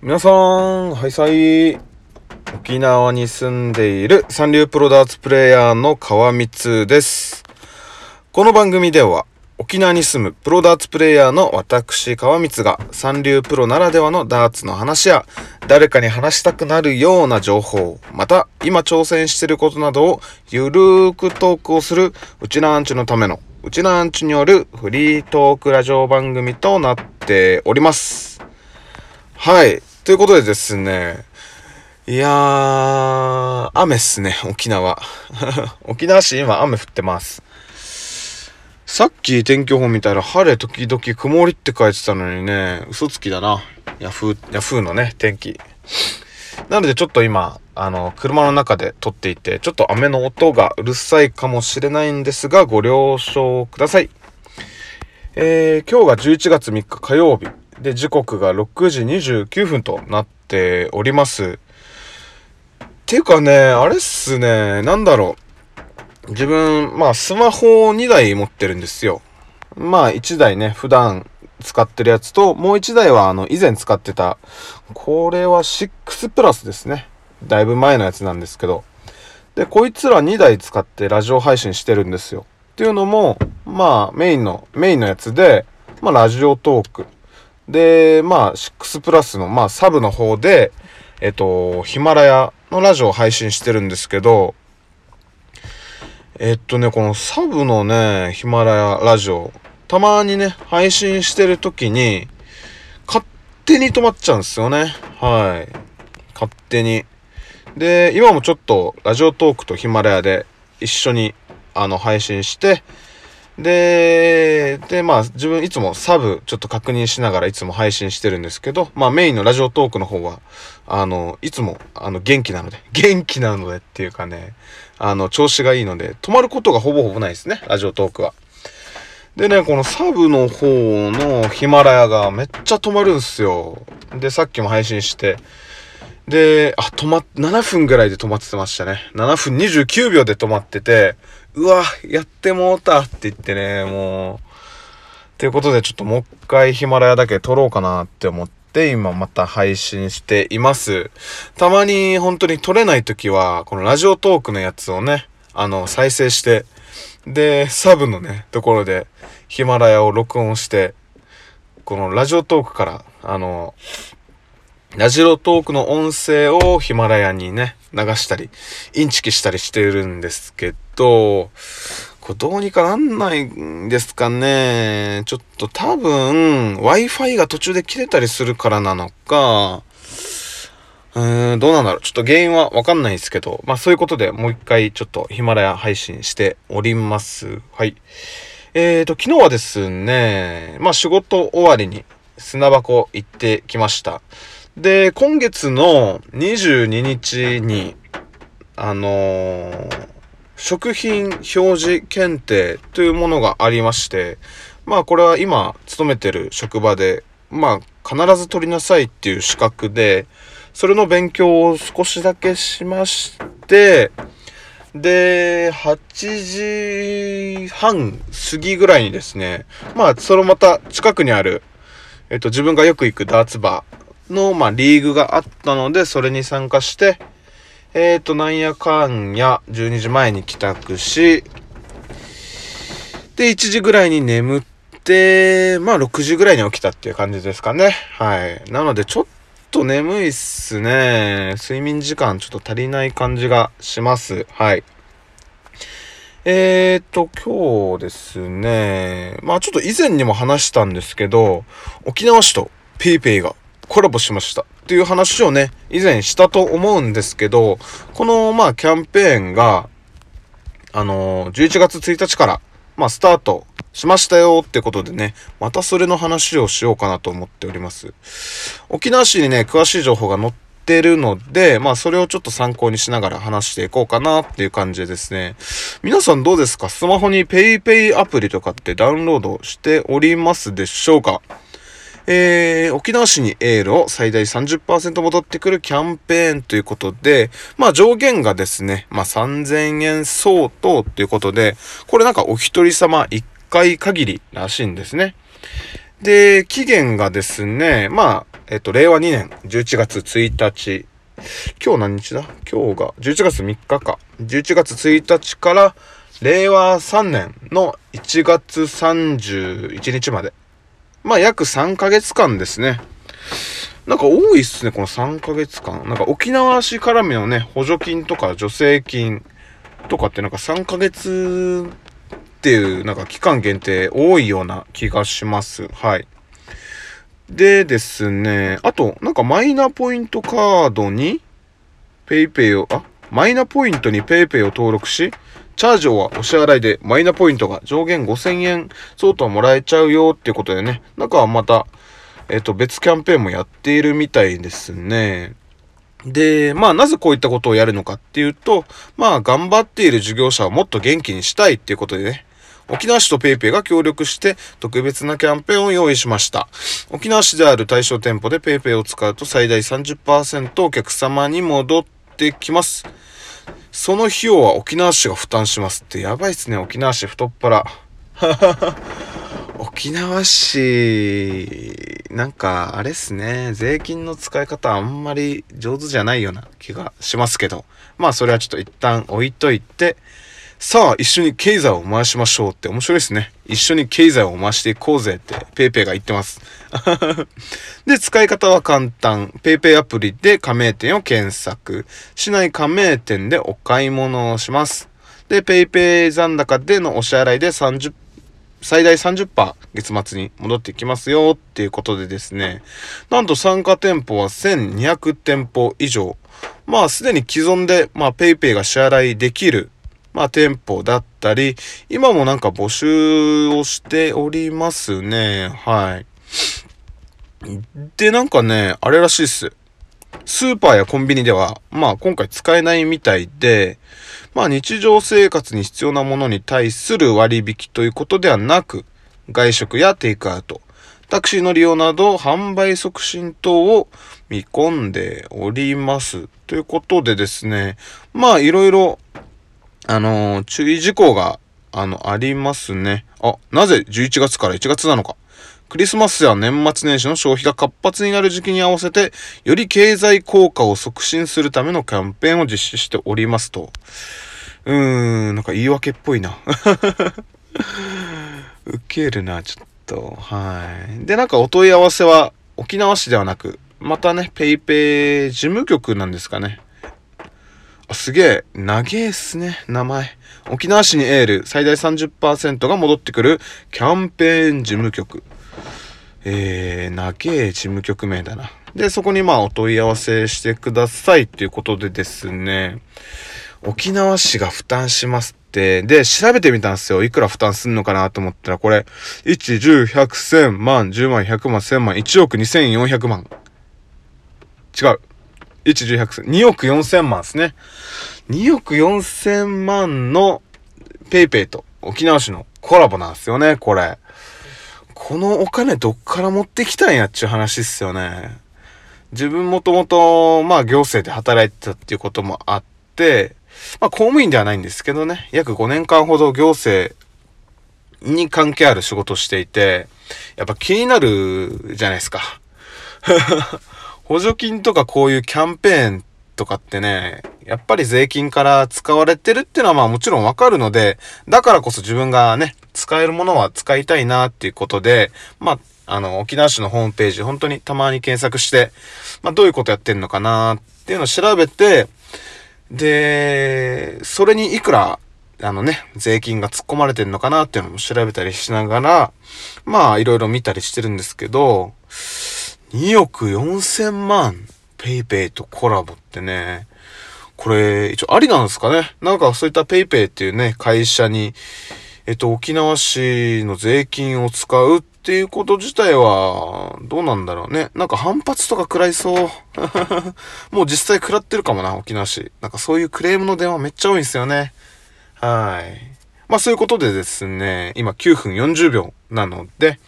皆さん、はいさい。沖縄に住んでいる三流プロダーツプレイヤーの川光です。この番組では、沖縄に住むプロダーツプレイヤーの私、川光が三流プロならではのダーツの話や、誰かに話したくなるような情報、また、今挑戦していることなどをゆるーくトークをする、うちなーんちのための、うちなーんちによるフリートークラジオ番組となっております。はい。ということでですね、いやー、雨っすね、沖縄。沖縄市今雨降ってます。さっき天気予報見たら晴れ時々曇りって書いてたのにね、嘘つきだな。ヤフー、ヤフーのね、天気。なのでちょっと今、あの、車の中で撮っていて、ちょっと雨の音がうるさいかもしれないんですが、ご了承ください。えー、今日が11月3日火曜日。で、時刻が6時29分となっております。ていうかね、あれっすね、なんだろう。自分、まあ、スマホを2台持ってるんですよ。まあ、1台ね、普段使ってるやつと、もう1台は、あの、以前使ってた、これは6プラスですね。だいぶ前のやつなんですけど。で、こいつら2台使ってラジオ配信してるんですよ。っていうのも、まあ、メインの、メインのやつで、まあ、ラジオトーク。で、まあ、6プラスの、まあ、サブの方で、えっと、ヒマラヤのラジオを配信してるんですけど、えっとね、このサブのね、ヒマラヤラジオ、たまにね、配信してる時に、勝手に止まっちゃうんですよね。はい。勝手に。で、今もちょっとラジオトークとヒマラヤで一緒にあの配信して、で、で、まあ自分いつもサブちょっと確認しながらいつも配信してるんですけど、まあメインのラジオトークの方は、あの、いつもあの元気なので、元気なのでっていうかね、あの、調子がいいので、止まることがほぼほぼないですね、ラジオトークは。でね、このサブの方のヒマラヤがめっちゃ止まるんすよ。で、さっきも配信して、で、あ、止まっ、7分ぐらいで止まってましたね。7分29秒で止まってて、うわ、やってもうたって言ってね、もう。ということで、ちょっともう一回ヒマラヤだけ撮ろうかなって思って、今また配信しています。たまに本当に撮れない時は、このラジオトークのやつをね、あの、再生して、で、サブのね、ところで、ヒマラヤを録音して、このラジオトークから、あの、ラジオトークの音声をヒマラヤにね、流したり、インチキしたりしてるんですけど、これどうにかなんないんですかね。ちょっと多分、Wi-Fi が途中で切れたりするからなのか、うーん、どうなんだろう。ちょっと原因はわかんないですけど、まあそういうことでもう一回ちょっとヒマラヤ配信しております。はい。えーと、昨日はですね、まあ仕事終わりに砂箱行ってきました。で、今月の22日に、あのー、食品表示検定というものがありまして、まあこれは今勤めてる職場で、まあ必ず取りなさいっていう資格で、それの勉強を少しだけしまして、で、8時半過ぎぐらいにですね、まあそのまた近くにある、えっと自分がよく行くダーツバー、の、まあ、リーグがあったので、それに参加して、えっ、ー、と、なんやかんや、12時前に帰宅し、で、1時ぐらいに眠って、まあ、6時ぐらいに起きたっていう感じですかね。はい。なので、ちょっと眠いっすね。睡眠時間ちょっと足りない感じがします。はい。えーと、今日ですね、まあちょっと以前にも話したんですけど、沖縄市と PayPay がコラボしましたっていう話をね、以前したと思うんですけど、この、まあ、キャンペーンが、あのー、11月1日から、まあ、スタートしましたよってことでね、またそれの話をしようかなと思っております。沖縄市にね、詳しい情報が載ってるので、まあ、それをちょっと参考にしながら話していこうかなっていう感じでですね。皆さんどうですか？スマホに PayPay アプリとかってダウンロードしておりますでしょうか？えー、沖縄市にエールを最大30%戻ってくるキャンペーンということで、まあ上限がですね、まあ3000円相当ということで、これなんかお一人様1回限りらしいんですね。で、期限がですね、まあ、えっと、令和2年11月1日。今日何日だ？今日が11月3日か。11月1日から令和3年の1月31日まで。まあ、約3ヶ月間ですね。なんか多いっすね、この3ヶ月間。なんか沖縄市絡みのね、補助金とか助成金とかってなんか3ヶ月っていうなんか期間限定多いような気がします。はい。でですね、あと、なんかマイナポイントカードに PayPay を、あ、マイナポイントに PayPay を登録し、チャージはお支払いでマイナポイントが上限5000円相当もらえちゃうよっていうことでね、なんかまた、えっ、と、別キャンペーンもやっているみたいですね。で、まあなぜこういったことをやるのかっていうと、まあ頑張っている事業者をもっと元気にしたいっていうことでね、沖縄市と PayPay が協力して特別なキャンペーンを用意しました。沖縄市である対象店舗で PayPay を使うと最大30%お客様に戻ってきます。その費用は沖縄市が負担しますってやばいっすね、沖縄市太っ腹。沖縄市、なんか、あれっすね、税金の使い方あんまり上手じゃないような気がしますけど、まあそれはちょっと一旦置いといて、さあ、一緒に経済を回しましょうって面白いですね。一緒に経済を回していこうぜって、 PayPay が言ってます。で、使い方は簡単。 PayPay アプリで加盟店を検索。市内加盟店でお買い物をします。で、 PayPay 残高でのお支払いで30、最大30%月末に戻っていきますよっていうことでですね。なんと参加店舗は1200店舗以上。まあ、すでに既存で、まあ、ペイペイが支払いできるまあ、店舗だったり、今もなんか募集をしておりますね。はい。で、なんかね、あれらしいっす。スーパーやコンビニでは、まあ今回使えないみたいで、まあ日常生活に必要なものに対する割引ということではなく、外食やテイクアウト、タクシーの利用など販売促進等を見込んでおります。ということでですね、まあいろいろあのー、注意事項が、あの、ありますね。あ、なぜ11月から1月なのか。クリスマスや年末年始の消費が活発になる時期に合わせて、より経済効果を促進するためのキャンペーンを実施しておりますと。うーん、なんか言い訳っぽいな。ウケるな、ちょっと。はい。で、なんかお問い合わせは沖縄市ではなく、またね、 PayPay 事務局なんですかね。すげえ、長えっすね、名前。沖縄市にエール、最大30%が戻ってくるキャンペーン事務局。えー、長え事務局名だな。で、そこにまあお問い合わせしてくださいっていうことでですね、沖縄市が負担しますって、で、調べてみたんですよ。いくら負担すんのかなと思ったら、これ、1、10、100、1000万、10万、100万、1000万、1億2400万。違う。1、10、100、2億4千万ですね。2億4千万のペイペイと沖縄市のコラボなんですよね、これ。このお金どっから持ってきたんやっちゅう話っすよね。自分もともと、まあ行政で働いてたっていうこともあって、まあ公務員ではないんですけどね、約5年間ほど行政に関係ある仕事をしていて、やっぱ気になるじゃないですか。補助金とかこういうキャンペーンとかってね、やっぱり税金から使われてるっていうのはまあもちろんわかるので、だからこそ自分がね、使えるものは使いたいなっていうことで、まあ、あの、沖縄市のホームページ、本当にたまに検索して、まあ、どういうことやってんのかなっていうのを調べて、で、それにいくら、あのね、税金が突っ込まれてんのかなっていうのも調べたりしながら、まあ、いろいろ見たりしてるんですけど、2億4千万 PayPay とコラボってね、これ、一応ありなんですかねなんかそういった PayPay っていうね、会社に、えっと、沖縄市の税金を使うっていうこと自体は、どうなんだろうね。なんか反発とか食らいそう。もう実際食らってるかもな、沖縄市。なんかそういうクレームの電話めっちゃ多いんですよね。はい。まあそういうことでですね、今9分40秒なので、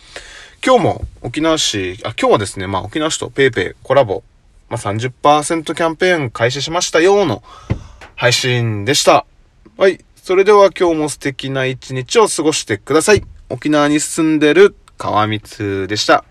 今日も沖縄市、あ、今日はですね、まあ沖縄市と PayPay コラボ、まあ30%キャンペーン開始しましたよの配信でした。はい。それでは今日も素敵な一日を過ごしてください。沖縄に住んでる川光でした。